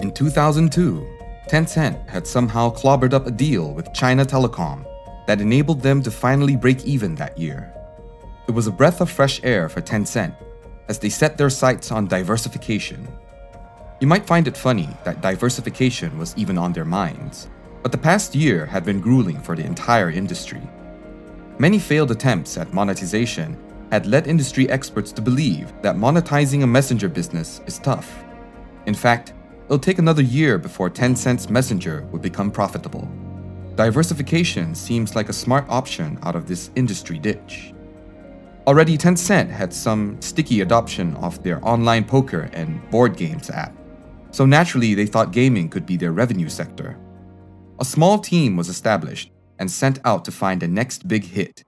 In 2002, Tencent had somehow clobbered up a deal with China Telecom that enabled them to finally break even that year. It was a breath of fresh air for Tencent as they set their sights on diversification. You might find it funny that diversification was even on their minds, but the past year had been grueling for the entire industry. Many failed attempts at monetization had led industry experts to believe that monetizing a messenger business is tough. In fact, it'll take another year before Tencent's Messenger would become profitable. Diversification seems like a smart option out of this industry ditch. Already, Tencent had some sticky adoption of their online poker and board games app, so naturally they thought gaming could be their revenue sector. A small team was established and sent out to find the next big hit.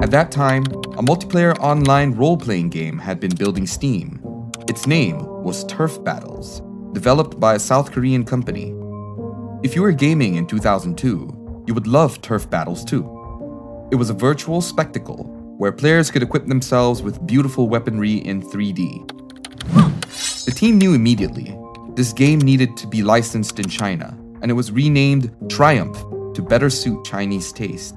At that time, a multiplayer online role playing game had been building steam. Its name was Turf Battles, developed by a South Korean company. If you were gaming in 2002, you would love Turf Battles too. It was a virtual spectacle where players could equip themselves with beautiful weaponry in 3D. The team knew immediately this game needed to be licensed in China, and it was renamed Triumph to better suit Chinese taste.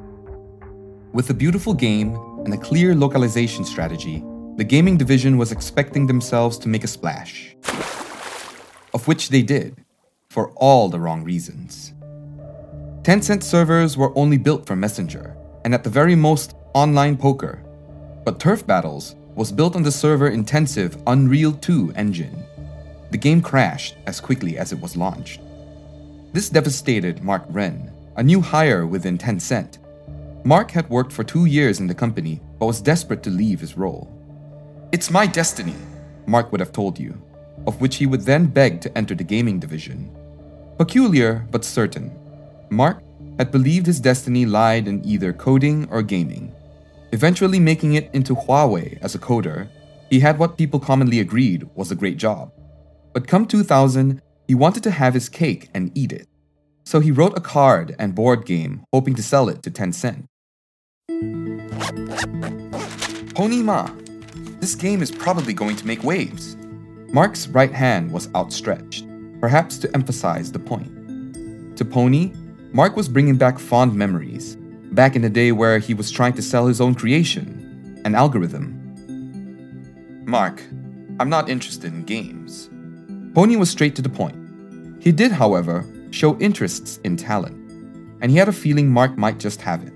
With a beautiful game and a clear localization strategy, the gaming division was expecting themselves to make a splash. Of which they did, for all the wrong reasons. Tencent servers were only built for Messenger, and at the very most, online poker. But Turf Battles was built on the server intensive Unreal 2 engine. The game crashed as quickly as it was launched. This devastated Mark Ren, a new hire within Tencent. Mark had worked for two years in the company but was desperate to leave his role. It's my destiny, Mark would have told you, of which he would then beg to enter the gaming division. Peculiar but certain, Mark had believed his destiny lied in either coding or gaming. Eventually making it into Huawei as a coder, he had what people commonly agreed was a great job. But come 2000, he wanted to have his cake and eat it. So he wrote a card and board game hoping to sell it to Tencent. Pony Ma, this game is probably going to make waves. Mark's right hand was outstretched, perhaps to emphasize the point. To Pony, Mark was bringing back fond memories, back in the day where he was trying to sell his own creation, an algorithm. Mark, I'm not interested in games. Pony was straight to the point. He did, however, show interests in talent, and he had a feeling Mark might just have it.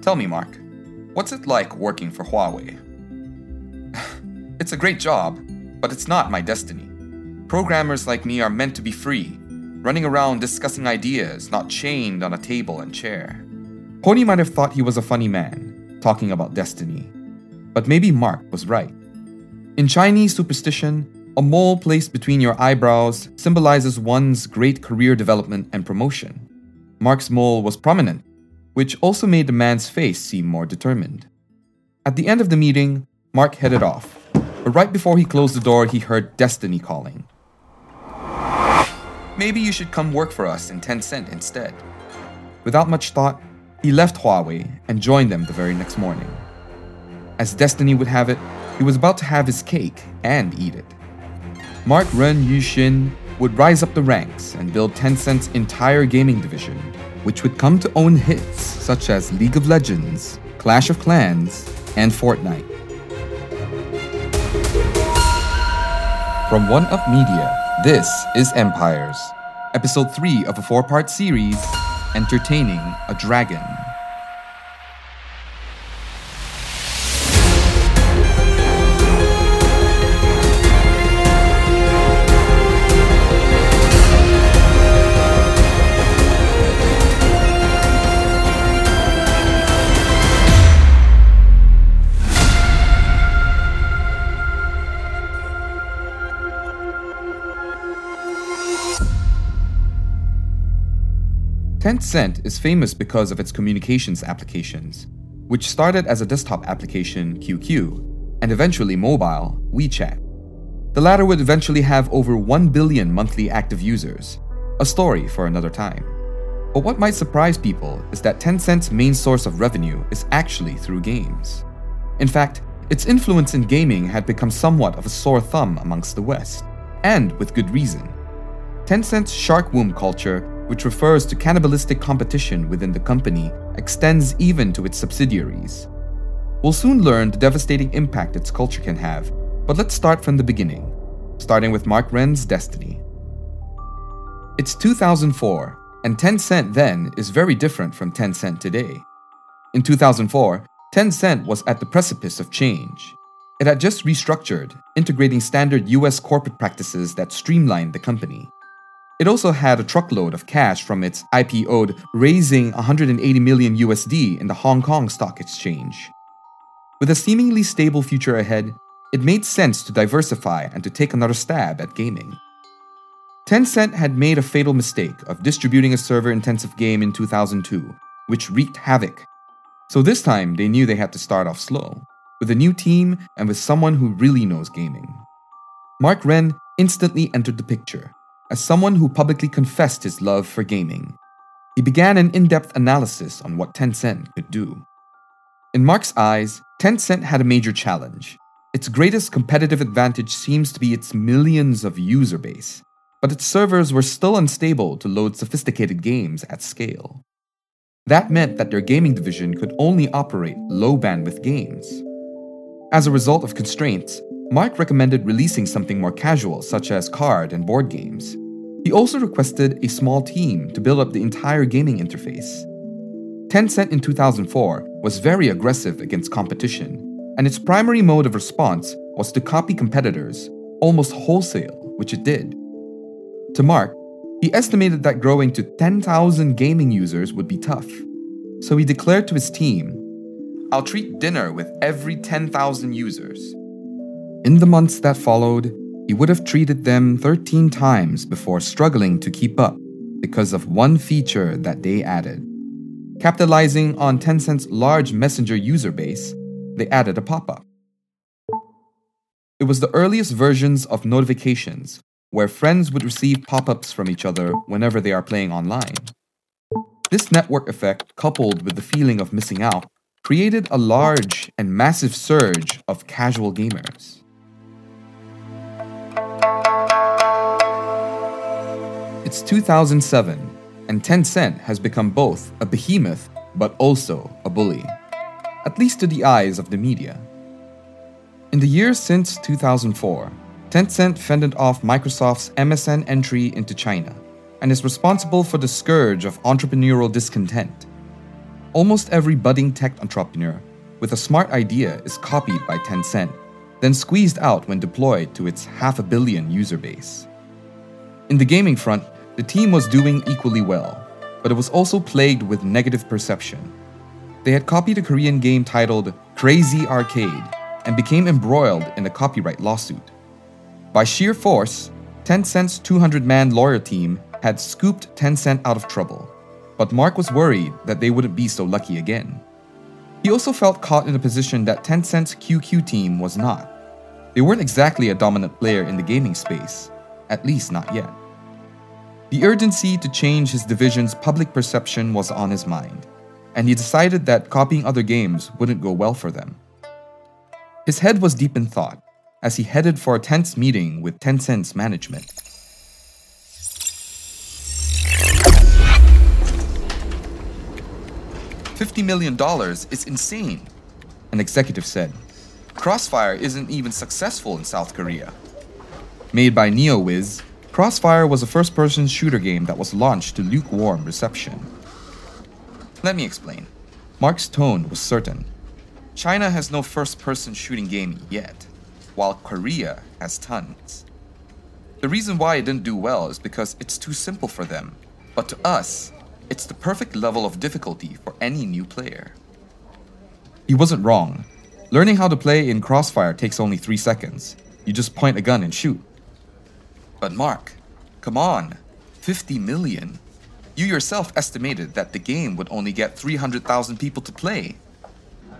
Tell me, Mark, what's it like working for Huawei? It's a great job, but it's not my destiny. Programmers like me are meant to be free running around discussing ideas, not chained on a table and chair. Pony might have thought he was a funny man, talking about destiny. But maybe Mark was right. In Chinese superstition, a mole placed between your eyebrows symbolizes one's great career development and promotion. Mark's mole was prominent, which also made the man's face seem more determined. At the end of the meeting, Mark headed off, but right before he closed the door, he heard Destiny calling. Maybe you should come work for us in Tencent instead. Without much thought, he left Huawei and joined them the very next morning. As destiny would have it, he was about to have his cake and eat it. Mark Ren Yuxin would rise up the ranks and build Tencent's entire gaming division, which would come to own hits such as League of Legends, Clash of Clans, and Fortnite. From One Up Media, this is Empires, episode 3 of a four part series Entertaining a Dragon. Tencent is famous because of its communications applications, which started as a desktop application, QQ, and eventually mobile, WeChat. The latter would eventually have over 1 billion monthly active users, a story for another time. But what might surprise people is that Tencent's main source of revenue is actually through games. In fact, its influence in gaming had become somewhat of a sore thumb amongst the West. and with good reason. Tencent's shark womb culture, which refers to cannibalistic competition within the company, extends even to its subsidiaries. We'll soon learn the devastating impact its culture can have, but let's start from the beginning, starting with Mark Ren's destiny. It's 2004, and Tencent then is very different from Tencent today. In 2004, Tencent was at the precipice of change. It had just restructured, integrating standard US corporate practices that streamlined the company. It also had a truckload of cash from its IPO'd, raising 180 million USD in the Hong Kong Stock Exchange. With a seemingly stable future ahead, it made sense to diversify and to take another stab at gaming. Tencent had made a fatal mistake of distributing a server intensive game in 2002, which wreaked havoc. So this time, they knew they had to start off slow, with a new team and with someone who really knows gaming. Mark Ren instantly entered the picture, as someone who publicly confessed his love for gaming. He began an in depth analysis on what Tencent could do. In Mark's eyes, Tencent had a major challenge. Its greatest competitive advantage seems to be its millions of user base, but its servers were still unstable to load sophisticated games at scale. That meant that their gaming division could only operate low bandwidth games. As a result of constraints, Mark recommended releasing something more casual, such as card and board games. He also requested a small team to build up the entire gaming interface. Tencent in 2004 was very aggressive against competition, and its primary mode of response was to copy competitors, almost wholesale, which it did. To Mark, he estimated that growing to 10,000 gaming users would be tough. So he declared to his team I'll treat dinner with every 10,000 users. In the months that followed, he would have treated them 13 times before struggling to keep up because of one feature that they added. Capitalizing on Tencent's large messenger user base, they added a pop up. It was the earliest versions of notifications, where friends would receive pop ups from each other whenever they are playing online. This network effect, coupled with the feeling of missing out, created a large and massive surge of casual gamers. It's 2007, and Tencent has become both a behemoth but also a bully, at least to the eyes of the media. In the years since 2004, Tencent fended off Microsoft's MSN entry into China and is responsible for the scourge of entrepreneurial discontent. Almost every budding tech entrepreneur with a smart idea is copied by Tencent, then squeezed out when deployed to its half a billion user base. In the gaming front, the team was doing equally well, but it was also plagued with negative perception. They had copied a Korean game titled Crazy Arcade and became embroiled in a copyright lawsuit. By sheer force, Tencent's 200 man lawyer team had scooped Tencent out of trouble, but Mark was worried that they wouldn't be so lucky again. He also felt caught in a position that Tencent's QQ team was not. They weren't exactly a dominant player in the gaming space, at least not yet. The urgency to change his division's public perception was on his mind, and he decided that copying other games wouldn't go well for them. His head was deep in thought as he headed for a tense meeting with Tencent's management. $50 million is insane, an executive said. Crossfire isn't even successful in South Korea. Made by NeoWiz, Crossfire was a first person shooter game that was launched to lukewarm reception. Let me explain. Mark's tone was certain. China has no first person shooting game yet, while Korea has tons. The reason why it didn't do well is because it's too simple for them, but to us, it's the perfect level of difficulty for any new player. He wasn't wrong. Learning how to play in Crossfire takes only three seconds. You just point a gun and shoot. But Mark, come on, 50 million. You yourself estimated that the game would only get 300,000 people to play.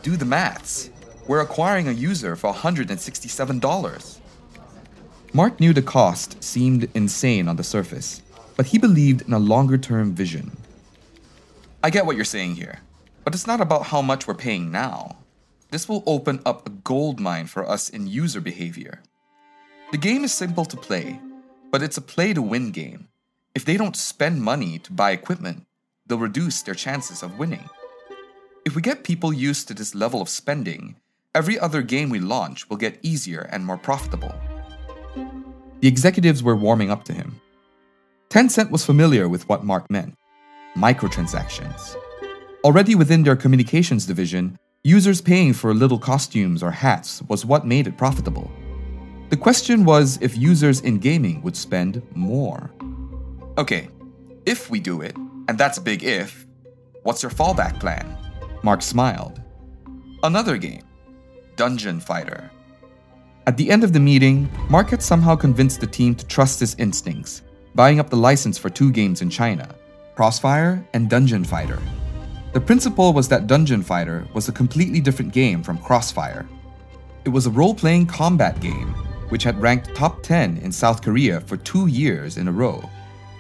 Do the maths. We're acquiring a user for $167. Mark knew the cost seemed insane on the surface, but he believed in a longer term vision. I get what you're saying here, but it's not about how much we're paying now. This will open up a gold mine for us in user behavior. The game is simple to play, but it's a play to win game. If they don't spend money to buy equipment, they'll reduce their chances of winning. If we get people used to this level of spending, every other game we launch will get easier and more profitable. The executives were warming up to him. Tencent was familiar with what Mark meant microtransactions. Already within their communications division, users paying for little costumes or hats was what made it profitable. The question was if users in gaming would spend more. Okay, if we do it, and that's a big if, what's your fallback plan? Mark smiled. Another game Dungeon Fighter. At the end of the meeting, Mark had somehow convinced the team to trust his instincts, buying up the license for two games in China Crossfire and Dungeon Fighter. The principle was that Dungeon Fighter was a completely different game from Crossfire. It was a role playing combat game which had ranked top 10 in South Korea for two years in a row.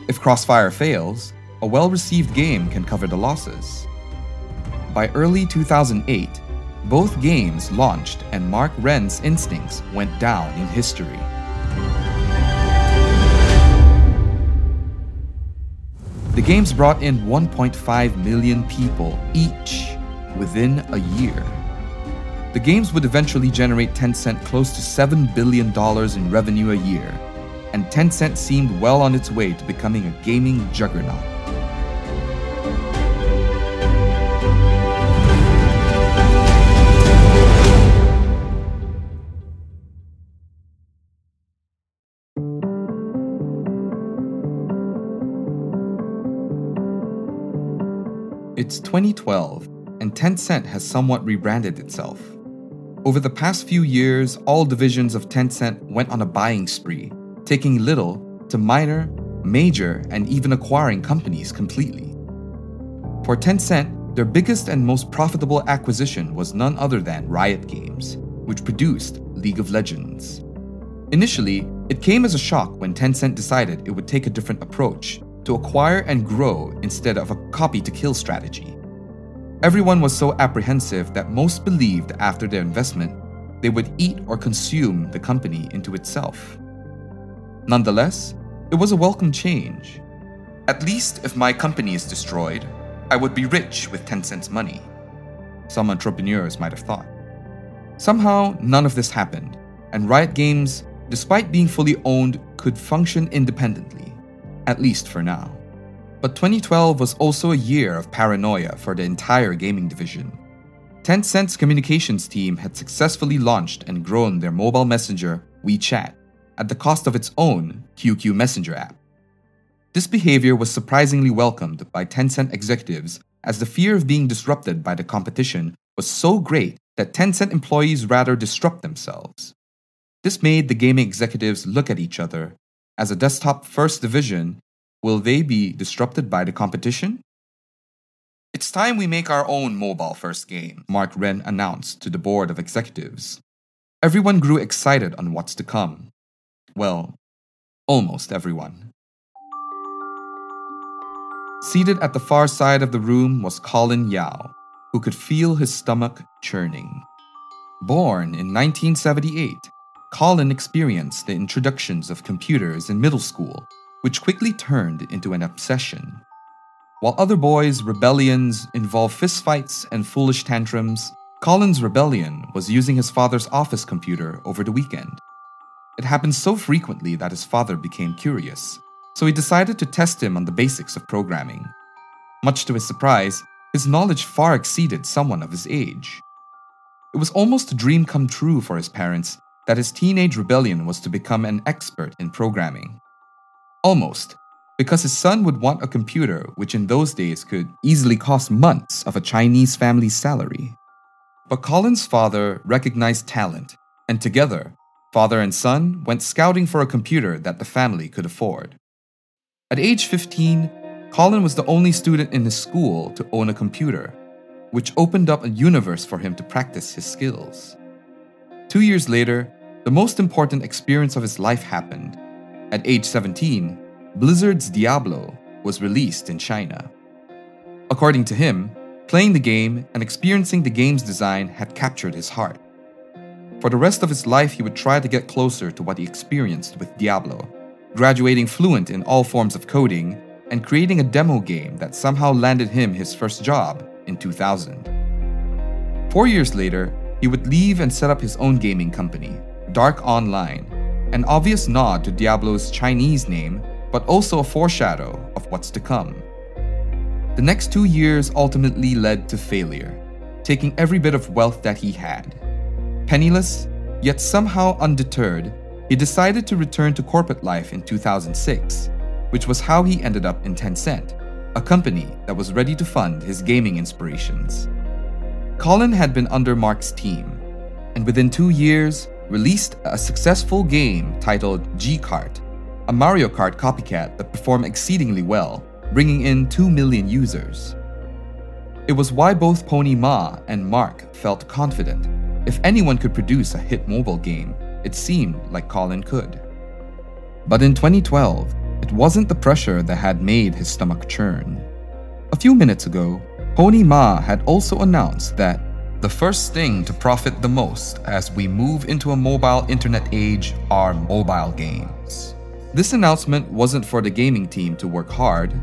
If Crossfire fails, a well received game can cover the losses. By early 2008, both games launched and Mark Ren's instincts went down in history. The games brought in 1.5 million people each within a year. The games would eventually generate Tencent close to $7 billion in revenue a year, and Tencent seemed well on its way to becoming a gaming juggernaut. It's 2012, and Tencent has somewhat rebranded itself. Over the past few years, all divisions of Tencent went on a buying spree, taking little to minor, major, and even acquiring companies completely. For Tencent, their biggest and most profitable acquisition was none other than Riot Games, which produced League of Legends. Initially, it came as a shock when Tencent decided it would take a different approach to acquire and grow instead of a copy to kill strategy. Everyone was so apprehensive that most believed after their investment they would eat or consume the company into itself. Nonetheless, it was a welcome change. At least if my company is destroyed, I would be rich with Tencent's money. Some entrepreneurs might have thought. Somehow, none of this happened, and Riot Games, despite being fully owned, could function independently, at least for now. But 2012 was also a year of paranoia for the entire gaming division. Tencent's communications team had successfully launched and grown their mobile messenger, WeChat, at the cost of its own QQ Messenger app. This behavior was surprisingly welcomed by Tencent executives as the fear of being disrupted by the competition was so great that Tencent employees rather disrupt themselves. This made the gaming executives look at each other. As a desktop first division, Will they be disrupted by the competition? It's time we make our own mobile first game, Mark Ren announced to the board of executives. Everyone grew excited on what's to come. Well, almost everyone. Seated at the far side of the room was Colin Yao, who could feel his stomach churning. Born in 1978, Colin experienced the introductions of computers in middle school which quickly turned into an obsession. While other boys' rebellions involved fistfights and foolish tantrums, Colin's rebellion was using his father's office computer over the weekend. It happened so frequently that his father became curious, so he decided to test him on the basics of programming. Much to his surprise, his knowledge far exceeded someone of his age. It was almost a dream come true for his parents that his teenage rebellion was to become an expert in programming. Almost, because his son would want a computer which in those days could easily cost months of a Chinese family's salary. But Colin's father recognized talent, and together, father and son went scouting for a computer that the family could afford. At age 15, Colin was the only student in his school to own a computer, which opened up a universe for him to practice his skills. Two years later, the most important experience of his life happened at age 17, Blizzard's Diablo was released in China. According to him, playing the game and experiencing the game's design had captured his heart. For the rest of his life, he would try to get closer to what he experienced with Diablo, graduating fluent in all forms of coding, and creating a demo game that somehow landed him his first job in 2000. Four years later, he would leave and set up his own gaming company, Dark Online, an obvious nod to Diablo's Chinese name, but also a foreshadow of what's to come. The next two years ultimately led to failure, taking every bit of wealth that he had. Penniless, yet somehow undeterred, he decided to return to corporate life in 2006, which was how he ended up in Tencent, a company that was ready to fund his gaming inspirations. Colin had been under Mark's team, and within two years, released a successful game titled G Kart, a Mario Kart copycat that performed exceedingly well bringing in 2 million users. It was why both Pony Ma and Mark felt confident. If anyone could produce a hit mobile game, it seemed like Colin could. But in 2012, it wasn't the pressure that had made his stomach churn. A few minutes ago, Pony Ma had also announced that the first thing to profit the most as we move into a mobile internet age are mobile games. This announcement wasn't for the gaming team to work hard,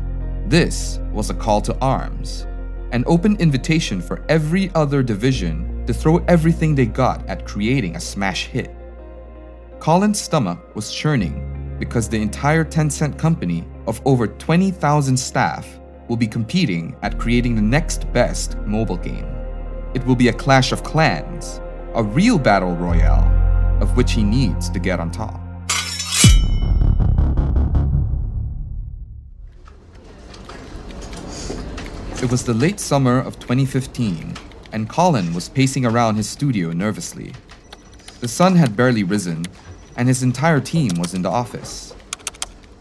this was a call to arms, an open invitation for every other division to throw everything they got at creating a smash hit. Colin's stomach was churning because the entire Tencent company of over 20,000 staff will be competing at creating the next best mobile game. It will be a clash of clans, a real battle royale, of which he needs to get on top. It was the late summer of 2015, and Colin was pacing around his studio nervously. The sun had barely risen, and his entire team was in the office.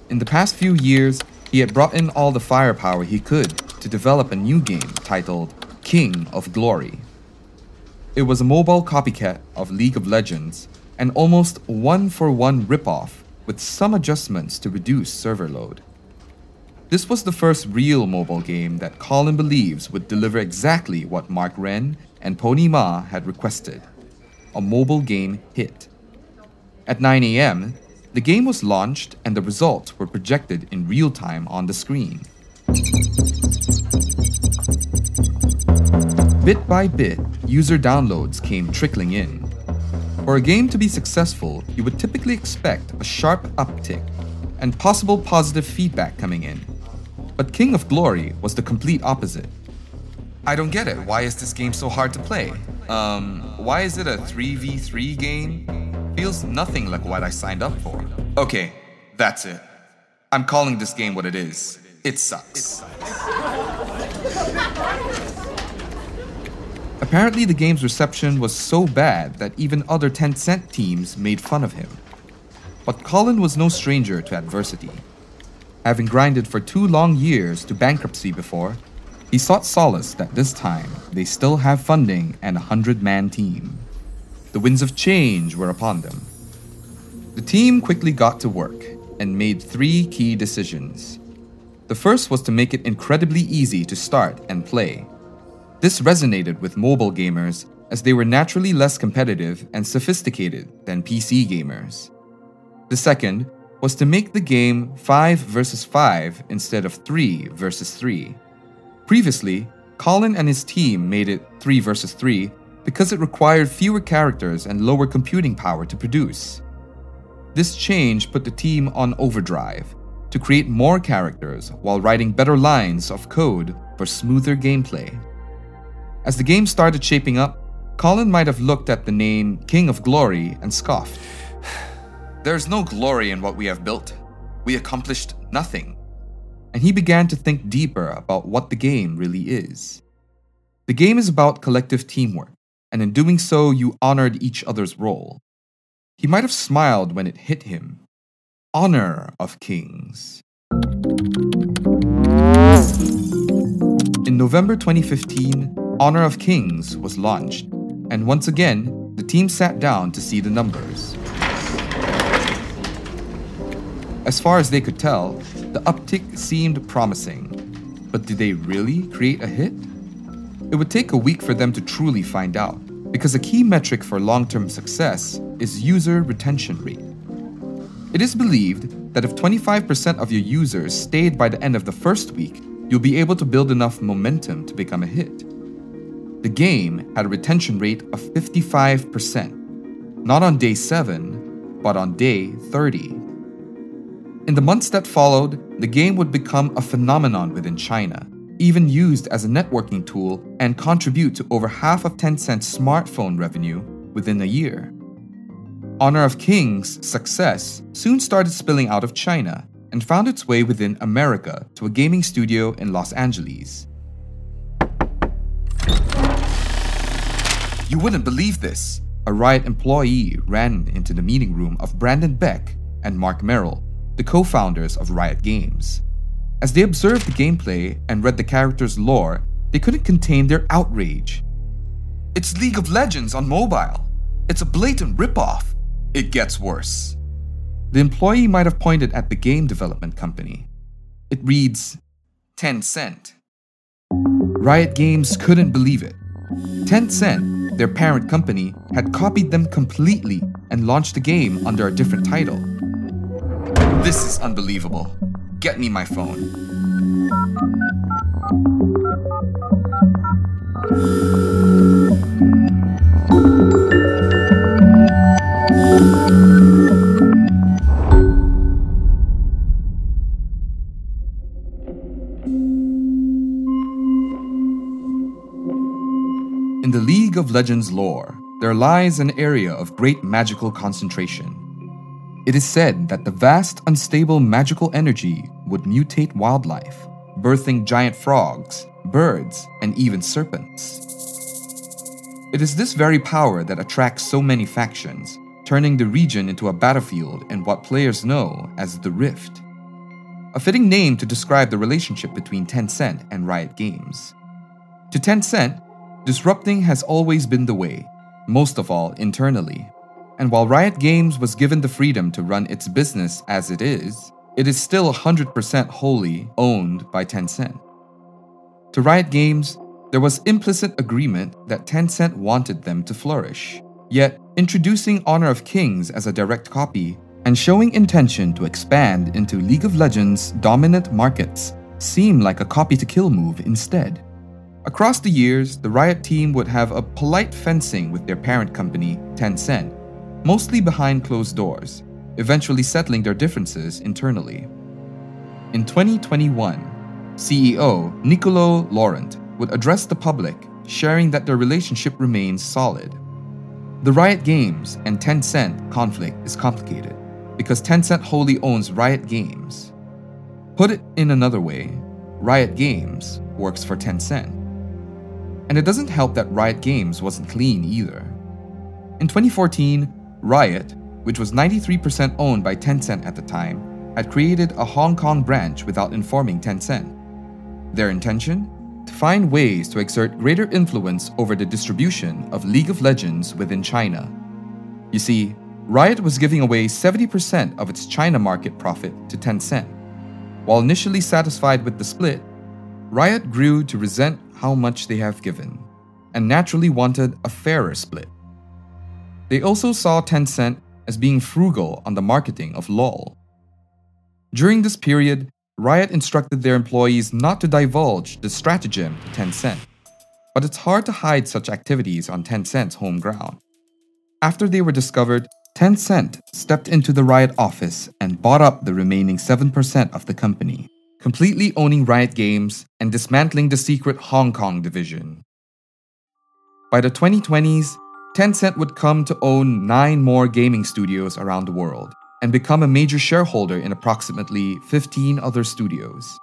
In the past few years, he had brought in all the firepower he could to develop a new game titled King of Glory. It was a mobile copycat of League of Legends, an almost one for one ripoff with some adjustments to reduce server load. This was the first real mobile game that Colin believes would deliver exactly what Mark Ren and Pony Ma had requested a mobile game hit. At 9 a.m., the game was launched and the results were projected in real time on the screen. Bit by bit, user downloads came trickling in. For a game to be successful, you would typically expect a sharp uptick and possible positive feedback coming in. But King of Glory was the complete opposite. I don't get it. Why is this game so hard to play? Um, why is it a 3v3 game? Feels nothing like what I signed up for. Okay, that's it. I'm calling this game what it is. It sucks. Apparently, the game's reception was so bad that even other Tencent teams made fun of him. But Colin was no stranger to adversity. Having grinded for two long years to bankruptcy before, he sought solace that this time they still have funding and a hundred man team. The winds of change were upon them. The team quickly got to work and made three key decisions. The first was to make it incredibly easy to start and play. This resonated with mobile gamers as they were naturally less competitive and sophisticated than PC gamers. The second was to make the game 5 versus 5 instead of 3 versus 3. Previously, Colin and his team made it 3 versus 3 because it required fewer characters and lower computing power to produce. This change put the team on overdrive to create more characters while writing better lines of code for smoother gameplay. As the game started shaping up, Colin might have looked at the name King of Glory and scoffed. There's no glory in what we have built. We accomplished nothing. And he began to think deeper about what the game really is. The game is about collective teamwork, and in doing so, you honored each other's role. He might have smiled when it hit him. Honor of Kings. In November 2015, Honor of Kings was launched, and once again, the team sat down to see the numbers. As far as they could tell, the uptick seemed promising. But did they really create a hit? It would take a week for them to truly find out, because a key metric for long term success is user retention rate. It is believed that if 25% of your users stayed by the end of the first week, you'll be able to build enough momentum to become a hit. The game had a retention rate of 55%, not on day 7, but on day 30. In the months that followed, the game would become a phenomenon within China, even used as a networking tool and contribute to over half of Tencent's smartphone revenue within a year. Honor of Kings' success soon started spilling out of China and found its way within America to a gaming studio in Los Angeles. You wouldn't believe this. A Riot employee ran into the meeting room of Brandon Beck and Mark Merrill, the co founders of Riot Games. As they observed the gameplay and read the character's lore, they couldn't contain their outrage. It's League of Legends on mobile. It's a blatant ripoff. It gets worse. The employee might have pointed at the game development company. It reads Tencent. Riot Games couldn't believe it. Tencent, their parent company, had copied them completely and launched the game under a different title. This is unbelievable. Get me my phone. Of Legends lore, there lies an area of great magical concentration. It is said that the vast, unstable magical energy would mutate wildlife, birthing giant frogs, birds, and even serpents. It is this very power that attracts so many factions, turning the region into a battlefield in what players know as the Rift. A fitting name to describe the relationship between Tencent and Riot Games. To Tencent, Disrupting has always been the way, most of all internally. And while Riot Games was given the freedom to run its business as it is, it is still 100% wholly owned by Tencent. To Riot Games, there was implicit agreement that Tencent wanted them to flourish. Yet, introducing Honor of Kings as a direct copy and showing intention to expand into League of Legends' dominant markets seemed like a copy to kill move instead. Across the years, the Riot team would have a polite fencing with their parent company, Tencent, mostly behind closed doors, eventually settling their differences internally. In 2021, CEO Nicolo Laurent would address the public, sharing that their relationship remains solid. The Riot Games and Tencent conflict is complicated because Tencent wholly owns Riot Games. Put it in another way, Riot Games works for Tencent. And it doesn't help that Riot Games wasn't clean either. In 2014, Riot, which was 93% owned by Tencent at the time, had created a Hong Kong branch without informing Tencent. Their intention? To find ways to exert greater influence over the distribution of League of Legends within China. You see, Riot was giving away 70% of its China market profit to Tencent. While initially satisfied with the split, Riot grew to resent how much they have given, and naturally wanted a fairer split. They also saw Tencent as being frugal on the marketing of LoL. During this period, Riot instructed their employees not to divulge the stratagem to Tencent, but it's hard to hide such activities on Tencent's home ground. After they were discovered, Tencent stepped into the Riot office and bought up the remaining 7% of the company completely owning Riot Games and dismantling the secret Hong Kong division. By the 2020s, Tencent would come to own nine more gaming studios around the world and become a major shareholder in approximately 15 other studios.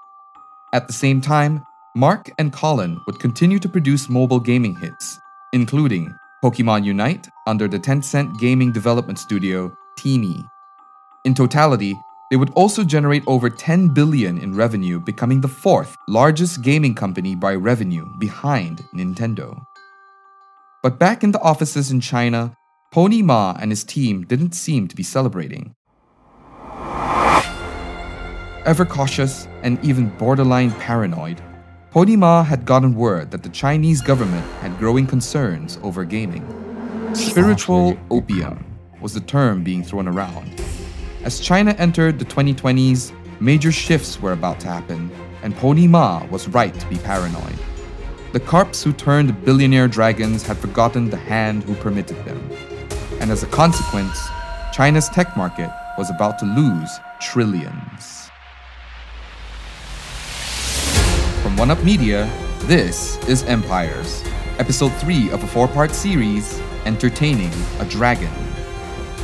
At the same time, Mark and Colin would continue to produce mobile gaming hits, including Pokemon Unite under the Tencent gaming development studio, TiMi. In totality, they would also generate over 10 billion in revenue, becoming the fourth largest gaming company by revenue behind Nintendo. But back in the offices in China, Pony Ma and his team didn't seem to be celebrating. Ever cautious and even borderline paranoid, Pony Ma had gotten word that the Chinese government had growing concerns over gaming. Spiritual opium was the term being thrown around As China entered the 2020s, major shifts were about to happen, and Pony Ma was right to be paranoid. The carps who turned billionaire dragons had forgotten the hand who permitted them. And as a consequence, China's tech market was about to lose trillions. From One Up Media, this is Empires, episode 3 of a four part series Entertaining a Dragon.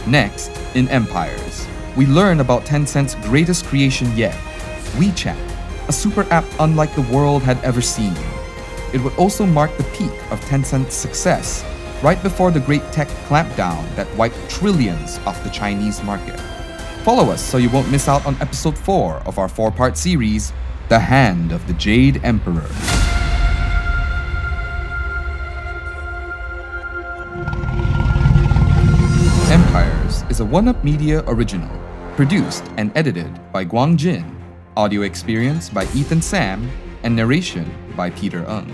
Next, in Empires, we learn about Tencent's greatest creation yet WeChat, a super app unlike the world had ever seen. It would also mark the peak of Tencent's success, right before the great tech clampdown that wiped trillions off the Chinese market. Follow us so you won't miss out on episode 4 of our four part series, The Hand of the Jade Emperor. One Up Media original, produced and edited by Guang Jin, audio experience by Ethan Sam, and narration by Peter Ung.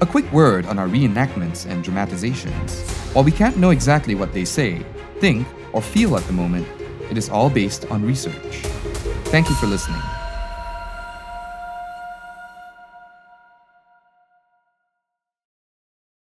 A quick word on our reenactments and dramatizations. While we can't know exactly what they say, think, or feel at the moment, it is all based on research. Thank you for listening.